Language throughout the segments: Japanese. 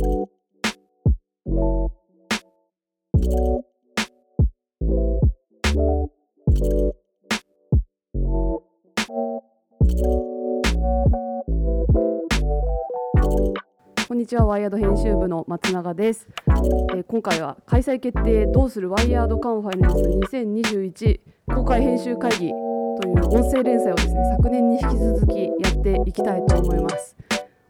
こんにちはワイヤード編集部の松永です、えー今回は開催決定どうするワイヤードカンファレンス2021公開編集会議という音声連載をですね昨年に引き続きやっていきたいと思います。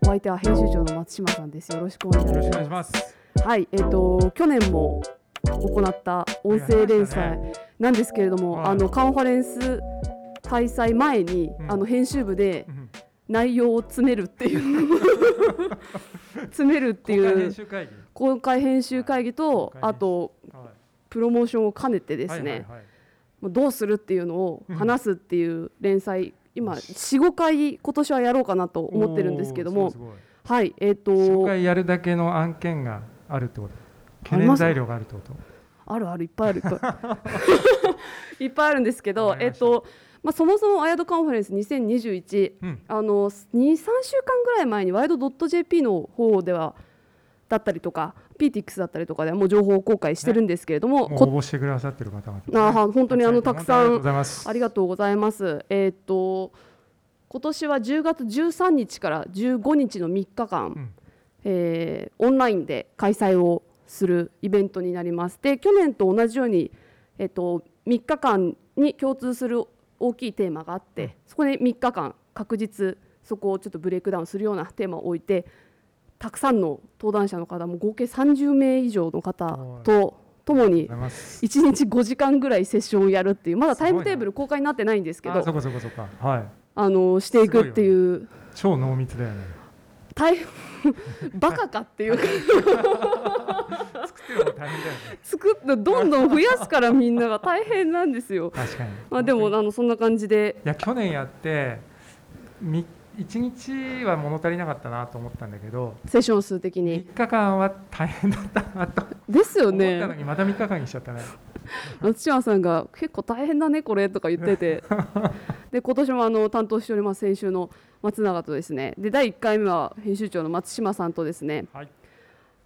お相手は編集長の松島さんです。よろしくお願いしよろしくおます願いします。はいえっ、と去年も行った音声連載ね。なんですけれども、はい。あのカンファレンス開催前に、うん。あの編集部でうん。内容を詰めるっていう 詰めるっていう。公開編集会議。と、あとはい。プロモーションを兼ねてですね、はいはいはい。どうするっていうのをうん話すっていう連載、今45回今年はやろうかなと思ってるんですけどもはいえっ、すごいと初回やるだけの案件があるってこと？懸念材料があるってこと？あるあるいっぱいあるいっぱい いっぱいあるんですけどえっとまあ、そもそもワイヤードカンファレンス2021うん。あの23週間ぐらい前にワイド .jp の方ではだったりとか PTX だったりとかではもう情報公開してるんですけれども、こもう応募してくださってる方々。あー本当にあのたくさんありがとうございます。ありがとうございます。えーっと今年は10月13日から15日の3日間、うんえーオンラインで開催をするイベントになります。で去年と同じように、えーっと3日間に共通する大きいテーマがあって、うんそこで3日間確実そこをちょっとブレイクダウンするようなテーマを置いてたくさんの登壇者の方も合計30名以上の方とともにありがとうございます。1日5時間ぐらいセッションをやるっていうまだタイムテーブル公開になってないんですけどあそこそこそこ。はい。あのしていくっていう超濃密だよね。大変 バカかっていうか 作ってどんどん増やすからみんなが大変なんですよ。確かに。まあでもあのそんな感じでいや去年やってみ一日は物足りなかったなと思ったんだけど、セッション数的に3日間は大変だったなと ですよ思ったのね。にまた3日間にしちゃったね。松島さんが結構大変だねこれとか言ってて で今年もあの担当しております先週の松永とですねで第1回目は編集長の松島さんとですねはい。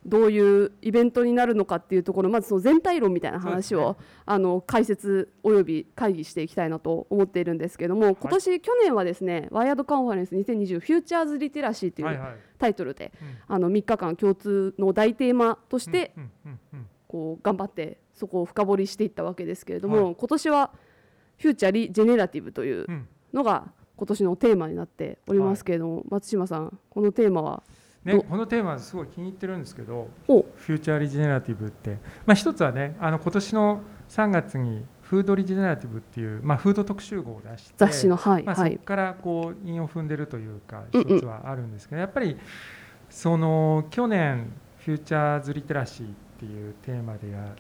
どういうイベントになるのかっていうところまずその全体論みたいな話を、あの解説および会議していきたいなと思っているんですけども今年、去年はですねワイヤードカンファレンス2020フューチャーズリテラシーという。タイトルで、うん。あの3日間共通の大テーマとして、こう頑張ってそこを深掘りしていったわけですけれども、はい。今年はフューチャリジェネラティブというのが今年のテーマになっておりますけれども、松島さんこのテーマはね、どこのテーマすごい気に入ってるんですけどほフューチャーリジェネラティブって、まあ、一つはねあの今年の3月にフードリジェネラティブっていう、まあ、フード特集号を出して雑誌のはい、まあ、はい。そこからこう韻を踏んでるというか一つはあるんですけど、やっぱりその去年フューチャーズリテラシーっていうテーマでやっ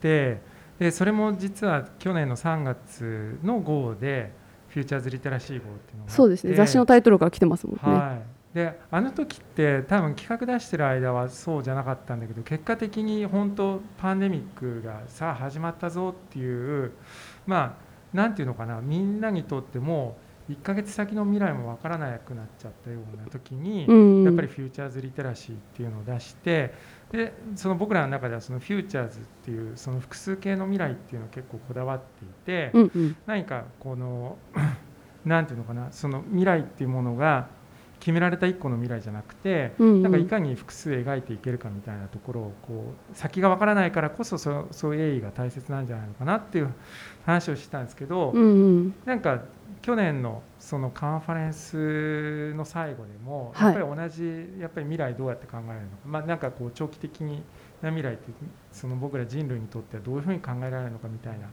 てでそれも実は去年の3月の号でフューチャーズリテラシー号っていうのがそうですね。雑誌のタイトルから来てますもんね。はい、であの時って多分企画出してる間はそうじゃなかったんだけど結果的に本当パンデミックがさあ始まったぞっていうまあなんていうのかなみんなにとっても1ヶ月先の未来もわからなくなっちゃったような時に、うん。やっぱりフューチャーズリテラシーっていうのを出してでその僕らの中ではそのフューチャーズっていうその複数形の未来っていうのを結構こだわっていて、うんうん。何かこの なんていうのかなその未来っていうものが決められた一個の未来じゃなくて、うんうん。なんかいかに複数描いていけるかみたいなところをこう先がわからないからこそそうそういう鋭意が大切なんじゃないのかなっていう話をしてたんですけど、うんうん。なんか去年のそのカンファレンスの最後でもはい。やっぱり同じやっぱり未来どうやって考えるのか、まあ、なんかこう長期的な未来ってその僕ら人類にとってはどういうふうに考えられるのかみたいな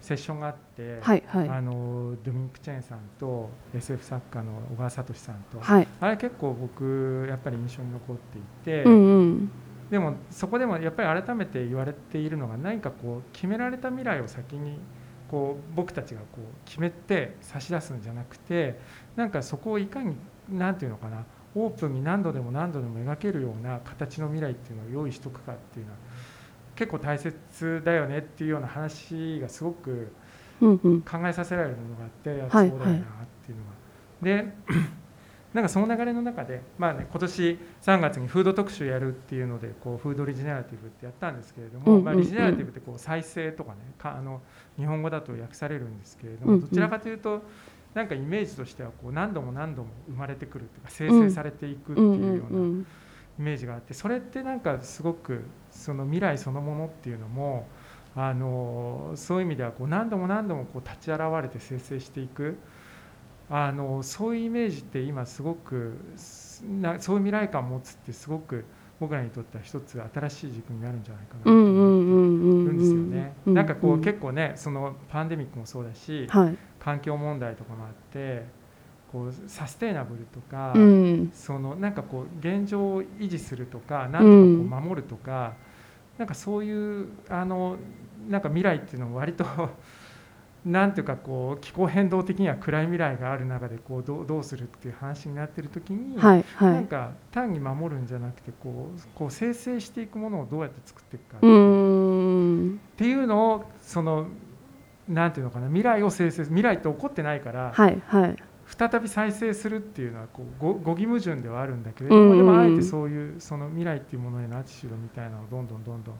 セッションがあって、はいはい。あのドミニク・チェーンさんと SF 作家の小川聡さんと、はい。あれ結構僕やっぱり印象に残っていて、うんうん。でもそこでもやっぱり改めて言われているのが何かこう決められた未来を先にこう僕たちがこう決めて差し出すんじゃなくてなんかそこをいかに何て言うのかなオープンに何度でも何度でも描けるような形の未来っていうのを用意しとくかっていうのは結構大切だよねっていうような話がすごく考えさせられるものがあって、そうだよなっていうのが。で なんかその流れの中で、まあね、今年3月にフード特集やるっていうのでこうフードリジナリティブってやったんですけれども、うんうんうん。まあ、リジナリティブってこう再生とかねかあの日本語だと訳されるんですけれども、うんうん。どちらかというとなんかイメージとしてはこう何度も何度も生まれてくるというか生成されていくっていうようなん。イメージがあってそれってなんかすごくその未来そのものっていうのもあのそういう意味ではこう何度も何度もこう立ち現れて生成していくあのそういうイメージって今すごくなそういう未来感を持つってすごく僕らにとっては一つ新しい軸になるんじゃないかなとうんう思ってんうんうんるんですよね。なんかこう結構ねそのパンデミックもそうだしはい環境問題とかもあってこうサステイナブルとか、うんそのなんかこう現状を維持するとかなんとかこう守るとか、なんかそういうあのなんか未来っていうのは割と なんていうかこう気候変動的には暗い未来がある中でこうどうどうするっていう話になってる時に、はいはい。なんか単に守るんじゃなくてこうこう生成していくものをどうやって作っていくかっていう。のをそのなんていうのかな未来を生成未来って起こってないから、はいはい再び再生するっていうのはこうご語義矛盾ではあるんだけれども、でもあえてそういうその未来っていうものへのアティチュードみたいなのをどんどんどんどん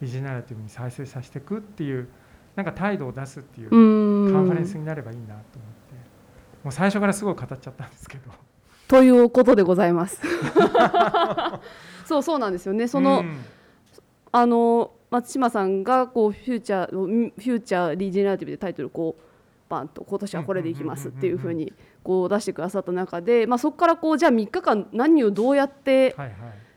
ビジナリティブに再生させていくっていうなんか態度を出すっていううカンファレンスになればいいなと思ってもう最初からすごい語っちゃったんですけど。ということでございます そうそうなんですよね。その、うん。あの松島さんがこう Future Future Regenerative でタイトルこうバンと今年はこれでいきますっていうふうにこう出してくださった中で、まあ、そこからこうじゃあ3日間何をどうやって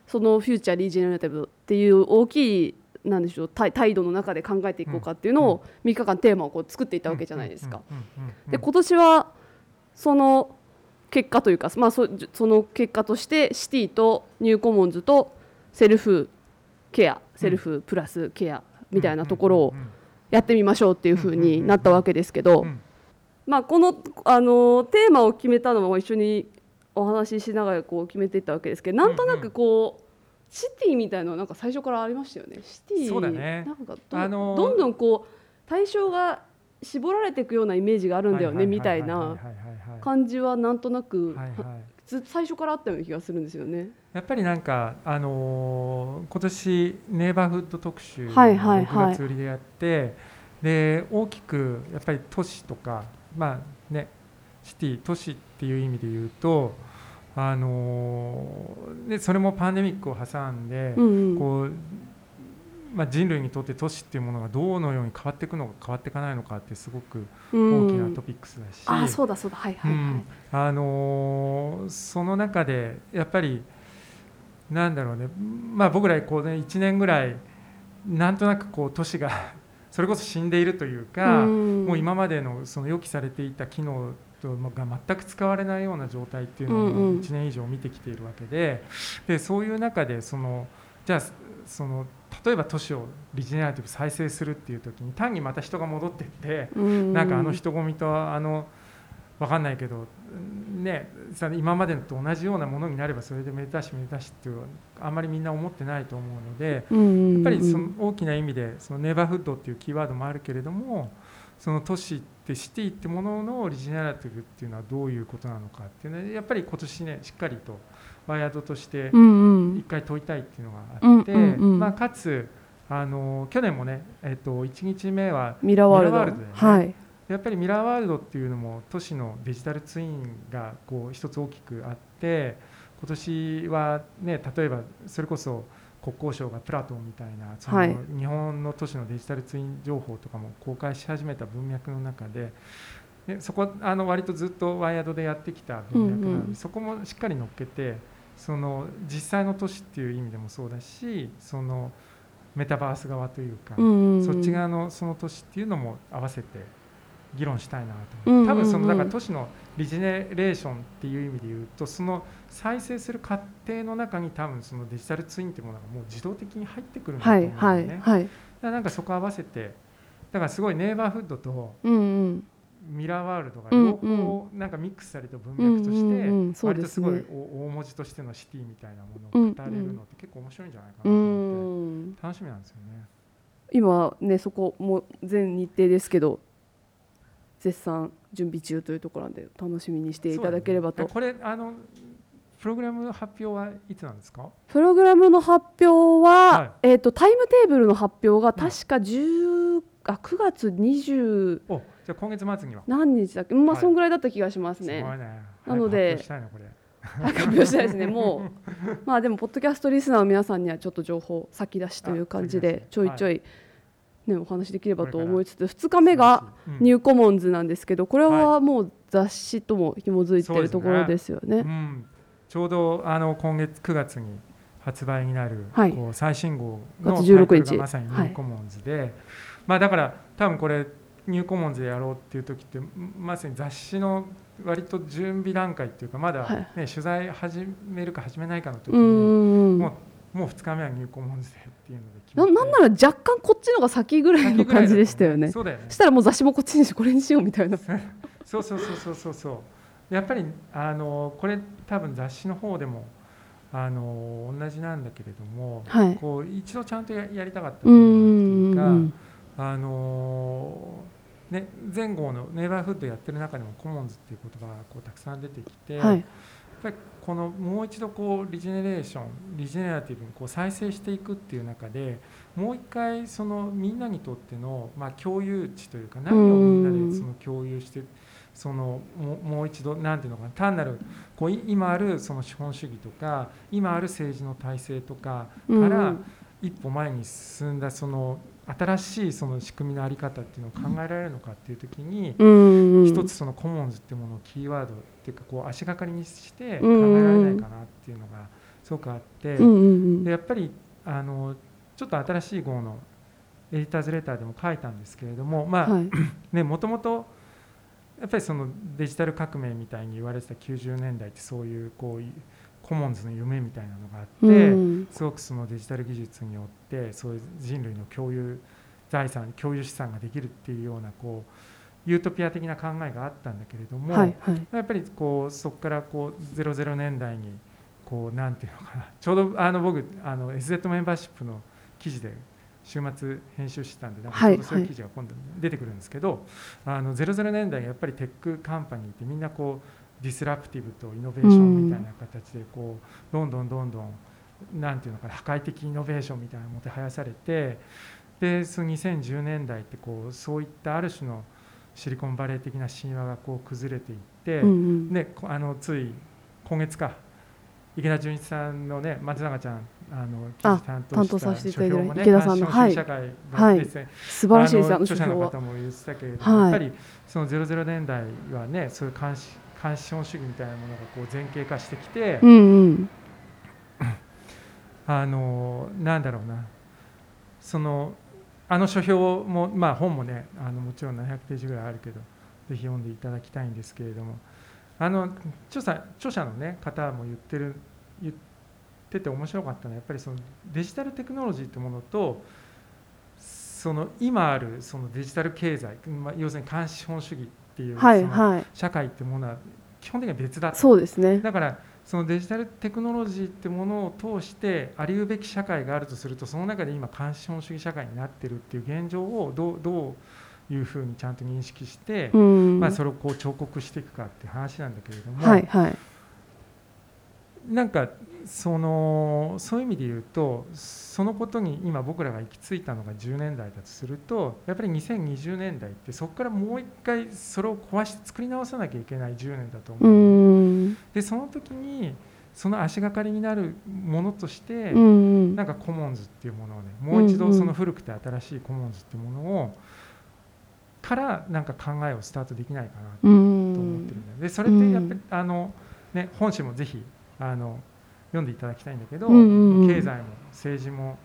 その Future Regenerative っていう大きいなんでしょう態態度の中で考えていこうかっていうのを3日間テーマをこう作っていったわけじゃないですか。で今年はその結果というか、まあ、そその結果として City と New Commons とセルフケアセルフプラスケアみたいなところをやってみましょうっていうふうになったわけですけど、うんまあ、このあのテーマを決めたのも一緒にお話ししながらこう決めていったわけですけどなんとなくこう、シティみたいなのはなんか最初からありましたよね。シティそうだね。なんかど,、あのーどんどんこう対象が絞られていくようなイメージがあるんだよねみたいなはいはいはい。はいはい感じはなんとなく、はいはい。ず最初からあったような気がするんですよね。やっぱりなんか、あのー今年ネイバーフッド特集をはいはいはい。6月売りでやって、で大きくやっぱり都市とか、まあね、シティ都市っていう意味で言うと、あのーでそれもパンデミックを挟んで、うんうん。こうまあ、人類にとって都市っていうものがどのように変わっていくのか変わっていかないのかってすごく大きなトピックスだし。あそうだそうだ。はいはいはい。うん。あのーその中でやっぱりなんだろうね、まあ、僕らこう、ね、1年ぐらいなんとなくこう都市がそれこそ死んでいるというか、んもう今までのその予期されていた機能とが全く使われないような状態っていうのをうんうん1年以上見てきているわけででそういう中でそのじゃあその例えば都市をリジェネラティブ再生するっていう時に単にまた人が戻っていって。なんかあの人混みとあのわかんないけどねさ今までと同じようなものになればそれでめでたしめでたしっていうあんまりみんな思ってないと思うのでやっぱりその大きな意味でそのネイバーフッドっていうキーワードもあるけれどもその都市ってシティってもののオリジナリティブっていうのはどういうことなのかっていうのはやっぱり今年ねしっかりとワイヤードとしてうんうん。一回問いたいっていうのがあって、うんうんうんまあ、かつあの去年もね、えっと、1日目はミラーワールド。ミラーワールドだよね。はいやっぱりミラーワールドっていうのも都市のデジタルツインがこう一つ大きくあって今年はね例えばそれこそ国交省がプラトンみたいなそのはい。日本の都市のデジタルツイン情報とかも公開し始めた文脈の中ででそこあの割とずっとワイヤードでやってきた文脈なので、うんうん。そこもしっかり乗っけてその実際の都市っていう意味でもそうだしそのメタバース側というか、うんうんうん。そっち側のその都市っていうのも合わせて議論したいなとうん多分そのだから都市のリジェネレーションっていう意味で言うとその再生する過程の中に多分そのデジタルツインっていうものがもう自動的に入ってくるんだとはい思うんだよね。はいはいだからなんかそこ合わせてだからすごいネイバーフッドとうんうんミラーワールドがうん両方なんかミックスされた文脈として割とすごい大文字としてのシティみたいなものを語れるのって結構面白いんじゃないかなとう思って。ん。楽しみなんですよね。今ねそこも全日程ですけど絶賛準備中というところなんで楽しみにしていただければと、ね。これあのプログラム発表はいつなんですか？プログラムの発表は、はい。えー、とタイムテーブルの発表が確か10、あ9月20おじゃあ今月末には。何日だっけ？まあ、はい。そんぐらいだった気がしますね。すね。なので発表したいですね。もう まあでもポッドキャストリスナーの皆さんにはちょっと情報先出しという感じでちょいちょい、ね、お話できればと思いつつ2日目がうん。ニューコモンズなんですけどこれははもう雑誌とも紐づいてるところですよね。うん、ちょうどあの今月9月に発売になる、はい。こう最新号の9月16タイトル日がまさにニューコモンズで、まあだから多分これニューコモンズでやろうっていう時ってまさに雑誌の割と準備段階っていうかまだ、はい。ね取材始めるか始めないかの時うんに、もうもう2日目はニューコモンズでっていうので決ななんなら若干こっちのが先ぐらいの感じでしたよね。そうだよねそしたらもう雑誌もこっちにしてこれにしようみたいな。そうそうそうそうそうそうやっぱりあのこれ多分雑誌の方でもあの同じなんだけれども、はい。こう一度ちゃんとややりたかったってういうんのがうんうんあのね、前後のネイバーフッドやってる中でもコモンズっていう言葉がこうたくさん出てきて、はい。ぱりこのもう一度こうリジェネレーションリジェネラティブにこう再生していくっていう中でもう一回そのみんなにとっての、まあ、共有値というか何をみんなでその共有してそのもう一度何ていうのかな単なるこうい今あるその資本主義とか今ある政治の体制とかからうん一歩前に進んだその新しいその仕組みの在り方っていうのを考えられるのかっていう時に一つそのコモンズっていうものをキーワードっていうかこう足がかりにして考えられないかなっていうのがすごくあってでやっぱりあのちょっと新しい号のエディターズレターでも書いたんですけれどもまあはい。ねもともとやっぱりそのデジタル革命みたいに言われてた90年代ってそういうこうコモンズの夢みたいなのがあって、うんすごくそのデジタル技術によってそういう人類の共有財産共有資産ができるっていうようなこうユートピア的な考えがあったんだけれども、はいはい。やっぱりこうそこからこう00年代にこうなんていうのかな ちょうどあの僕あの SZ メンバーシップの記事で週末編集してたんでなんかそういう記事が今度出てくるんですけど、あの00年代やっぱりテックカンパニーってみんなこう disruptive とイノベーションみたいな形でこうどんどんどんどんなんていうのかな破壊的イノベーションみたいなのもてはやされてでその2010年代ってこうそういったある種のシリコンバレー的な神話がこう崩れていって、うんうん。ね、こあのつい今月か池田純一さんのね松永ちゃんあの担当したさせていただいて書評もね池田さんのファッション主義社会はいがですね素晴らしいです著者の方も言ってたけれども、はい。やっぱりその00年代はねそういう監視監視資本主義みたいなものがこう前傾化してきて、うんうん。あのなんだろうな。そのあの書評も、まあ、本もねあのもちろん700ページぐらいあるけどぜひ読んでいただきたいんですけれども。あの著者著者の、ね、方も言ってる言ってて面白かったのはやっぱりそのデジタルテクノロジーというものとその今あるそのデジタル経済、まあ、要するに監視資本主義っていう、はいはい。社会っていうものは基本的には別だと。そうですね。だからそのデジタルテクノロジーってものを通してありうべき社会があるとするとその中で今監視資本主義社会になってるっていう現状をどうどういうふうにちゃんと認識して、うん。まあ、それをこう彫刻していくかっていう話なんだけれども、はいはいなんかそのそういう意味で言うとそのことに今僕らが行き着いたのが10年代だとするとやっぱり2020年代ってそこからもう一回それを壊して作り直さなきゃいけない10年だと思う。う。ん。でその時にその足がかりになるものとして、うんなんかコモンズっていうものをねもう一度その古くて新しいコモンズっていうものをからなんか考えをスタートできないかなうと思ってるんんだよでそれってやっぱりあの、ね、本誌もぜひあの読んでいただきたいんだけど、うんうんうん。経済も政治も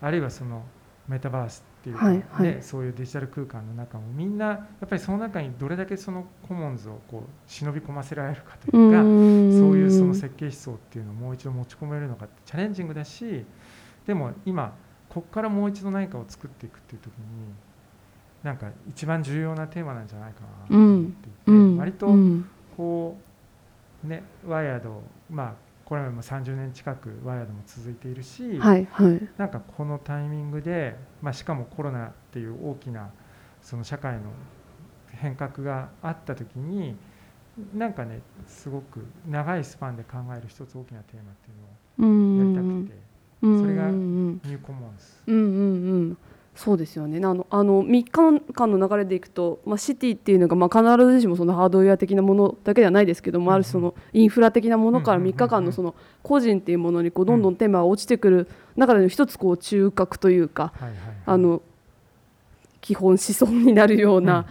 あるいはそのメタバースっていうか、はいはい。ね、そういうデジタル空間の中もみんなやっぱりその中にどれだけそのコモンズをこう忍び込ませられるかというか、そういうその設計思想っていうのをもう一度持ち込めるのかってチャレンジングだしでも今ここからもう一度何かを作っていくっていう時になんか一番重要なテーマなんじゃないかなと思っていて、うん。割とうん。こうねワイヤードまあこれまでも30年近くワイヤードも続いているし、はいはい。なんかこのタイミングで、まあ、しかもコロナっていう大きなその社会の変革があった時になんかねすごく長いスパンで考える一つ大きなテーマっていうのをやりたくて、それがニューコモンズ。うんうんうんそうですよね。あのあの3日間の流れでいくと、まあ、シティっていうのが、まあ、必ずしもそのハードウェア的なものだけではないですけども、うんうん、あるそのインフラ的なものから3日間のその個人っていうものにこうどんどんテーマが落ちてくる中での一つこう中核というか、あの基本思想になるような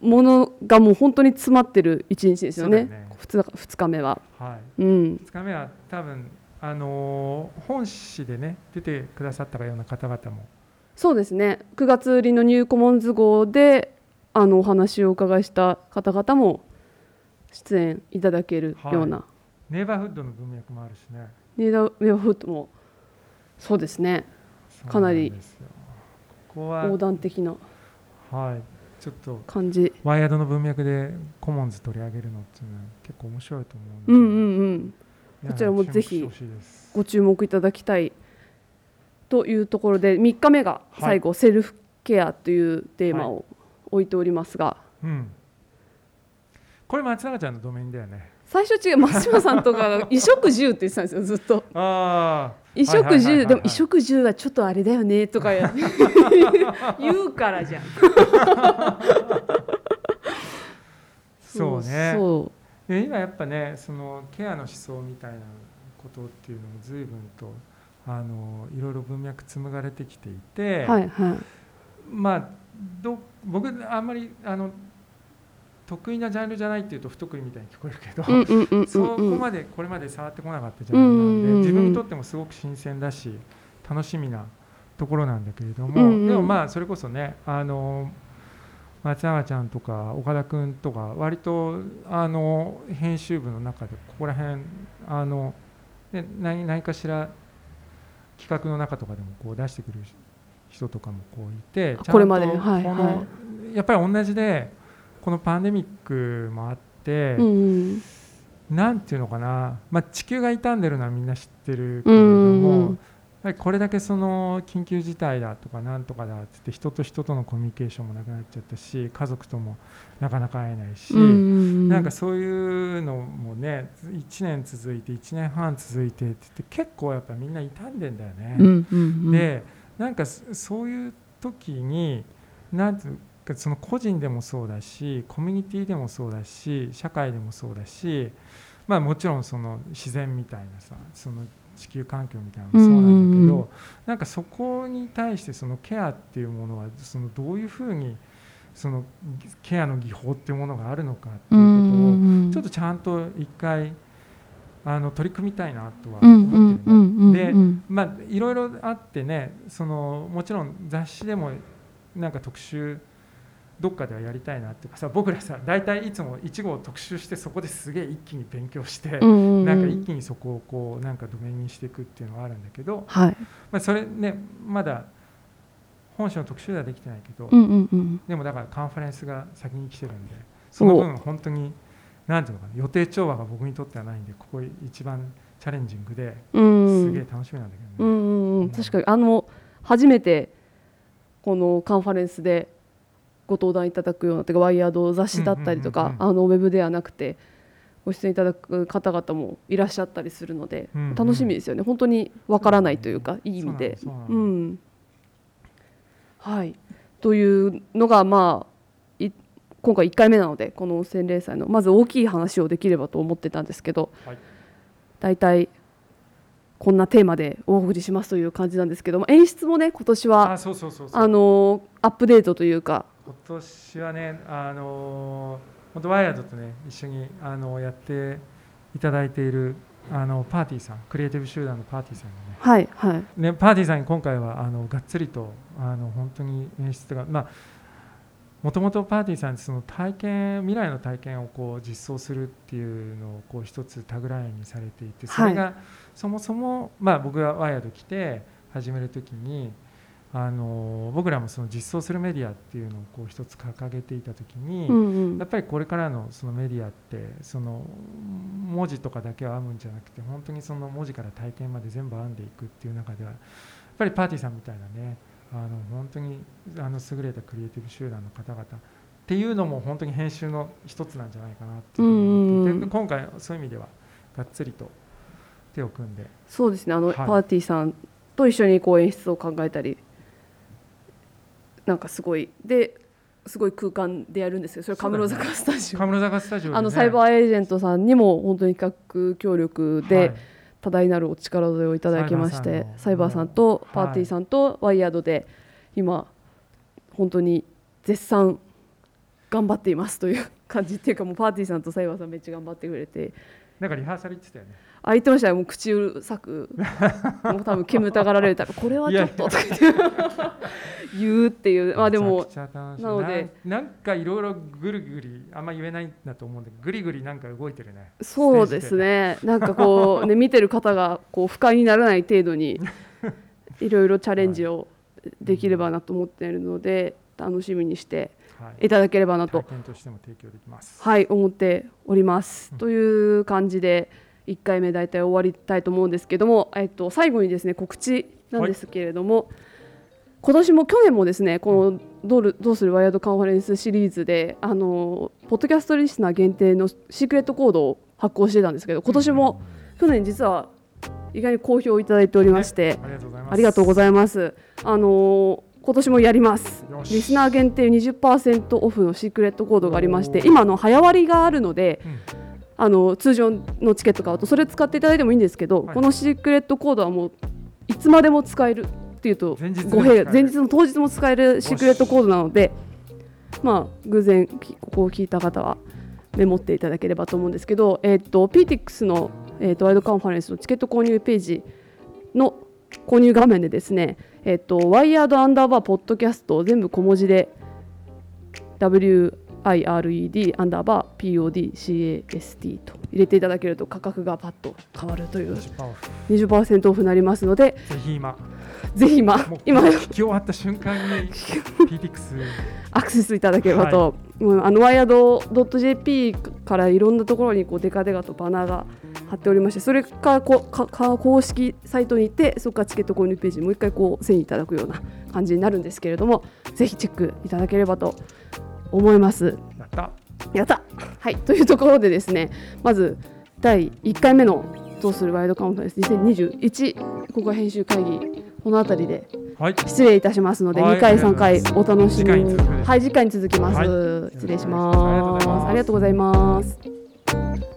ものがもう本当に詰まってる一日ですよね、ね。2, 2日目は。はい。うん、2日目は多分あの本誌でね出てくださったような方々もそうですね。9月売りのニューコモンズ号であのお話をお伺いした方々も出演いただけるような、はい、ネイバーフッドの文脈もあるしね。ネイバーフッドもそうですね。かなり横断的なはい。ちょっと感じ。ワイヤードの文脈でコモンズ取り上げるのっていうのは結構面白いと思ううんうんうん。こちらもぜひご注目いただきたいというところで3日目が最後、セルフケアというテーマを置いておりますが、うん、これ松永ちゃんのドメインだよね。最初違う松島さんとか衣食住って言ってたんですよずっと。あ衣食住でも衣食住はちょっとあれだよねとか言うからじゃん。そうね。そう今やっぱねそのケアの思想みたいなことっていうのも随分とあのいろいろ文脈紡がれてきていて、はいはい、まあど僕あんまりあの得意なジャンルじゃないっていうと不得意みたいに聞こえるけど、そこまでこれまで触ってこなかったジャンルなんで、自分にとってもすごく新鮮だし楽しみなところなんだけれども、うんうん、でもまあそれこそねあの松永ちゃんとか岡田君とか割とあの編集部の中でここら辺あの何何かしら企画の中とかでもこう出してくる人とかもこういてこれまで、はいはい、やっぱり同じでこのパンデミックもあって、うん、なんていうのかな、まあ、地球が傷んでるのはみんな知ってるけれども、ぱりこれだけその緊急事態だとかなんとかだってって人と人とのコミュニケーションもなくなっちゃったし家族ともなかなか会えないし、なんかそういうのもね1年続いて1年半続いてって結構やっぱみんな傷んでんだよね。でなんかそういう時になんかその個人でもそうだしコミュニティでもそうだし社会でもそうだしまあもちろんその自然みたいなさその地球環境みたいなのもそうなんだけど、なんかそこに対してそのケアっていうものはそのどういうふうにそのケアの技法っていうものがあるのかっていうことをちょっとちゃんと一回あの取り組みたいなとは思ってるの。でまあいろいろあってねそのもちろん雑誌でもなんか特集どっかではやりたいなっていうかさ僕らさ大体いつも1号を特集してそこですげえ一気に勉強して、なんか一気にそこをこうなんかドメインにしていくっていうのはあるんだけど、はい、まあ、それねまだ本誌の特集ではできてないけど、でもだからカンファレンスが先に来てるんでその分本当に何ていうのかな予定調和が僕にとってはないんでここ一番チャレンジングですげえ楽しみなんだけどね。うんうん。うん、確かにあの初めてこのカンファレンスでご登壇いただくようなというかワイヤード雑誌だったりとか、あのウェブではなくてご出演いただく方々もいらっしゃったりするので、うんうん、楽しみですよね。本当にわからないというか、いい意味で。うん、はい。というのがまあ今回1回目なのでこの温泉零祭のまず大きい話をできればと思ってたんですけど、はい、大体こんなテーマでお送りしますという感じなんですけども演出もね今年はあのアップデートというか今年はねあの本当ワイヤードとね一緒にあのやっていただいているあのパーティーさんクリエイティブ集団のパーティーさんがね,、はいはい。ねパーティーさんに今回はあのがっつりとあの本当に演出がまあもともとパーティーさんその体験未来の体験をこう実装するっていうのをこう一つタグラインにされていてそれがそもそも、まあ、僕がワイヤード来て始める時にあの僕らもその実装するメディアっていうのをこう一つ掲げていた時に、うんうん、やっぱりこれからのそのメディアってその文字とかだけを編むんじゃなくて本当にその文字から体験まで全部編んでいくっていう中ではやっぱりパーティーさんみたいなねあの本当にあの優れたクリエイティブ集団の方々っていうのも本当に編集の一つなんじゃないかなっていううふうにんうん今回そういう意味ではがっつりと手を組んでそうですね。あの、はいパーティーさんと一緒にこう演出を考えたりなんかすごいですごい空間でやるんですけどそれカムロ坂スタジオ、神室坂スタジオで、ね、あのサイバーエージェントさんにも本当に企画協力で、はい。多大なるお力添えをいただきましてササイバーさんとはいパーティーさんとワイヤードで今本当に絶賛頑張っていますという感じっていうかもうパーティーさんとサイバーさんめっちゃ頑張ってくれて。なんかリハーサル言ってたよねあ言ってましたよ。もう口うるさく。もう多分煙たがられたらこれはちょっと。とか言って言うっていう。まあでもな。ので。ななんかいろいろぐるぐりあんま言えないんだと思うんでぐりぐりなんか動いてるね。そうですね。なんかこうね見てる方がこう不快にならない程度に いろいろチャレンジをできればなと思っているので楽しみにしてはい。いただければなと。体験としても提供できます。はい思っております。うん。という感じで1回目大体終わりたいと思うんですけども、えっと、最後にですね告知なんですけれども、今年も去年もですねこのどうるどうするワイヤードカンファレンスシリーズであのポッドキャストリスナー限定のシークレットコードを発行してたんですけど今年も去年実は意外に好評いただいておりまして、ありがとうございます。ありがとうございます。あのー今年もやります。リスナー限定20%オフのシークレットコードがありまして今の早割があるので、うんあの通常のチケット買うとそれ使っていただいてもいいんですけど、はい。このシークレットコードはもういつまでも使えるっていうと前日の当日も使えるシークレットコードなので、まあ偶然きここを聞いた方はメモっていただければと思うんですけど、えっ、と PTX のえっ、とワイドカンファレンスのチケット購入ページの購入画面でですね、えっ、とワイヤードアンダーバーポッドキャストを全部小文字で WIRED アンダーバー PODCAST と入れていただけると価格がパッと変わるという10%オフ20%オフになりますのでぜひ今。ぜひ今今聞き終わった瞬間に PTX アクセスいただければと、うんあのワイヤード .jp からいろんなところにこうデカデカとバナーが貼っておりましてそれからこうかか公式サイトに行ってそこからチケット購入ページにもう一回こう遷移いただくような感じになるんですけれどもぜひチェックいただければと思います。やった。やった。はい。というところでですねまず第1回目の「どうするワイドカウントです。2021ここは編集会議この辺りではい。失礼いたしますので、はい。2回3回お楽しみに。はい。次回に続きます、はい。失礼しよろしくお願いしますます。ありがとうございます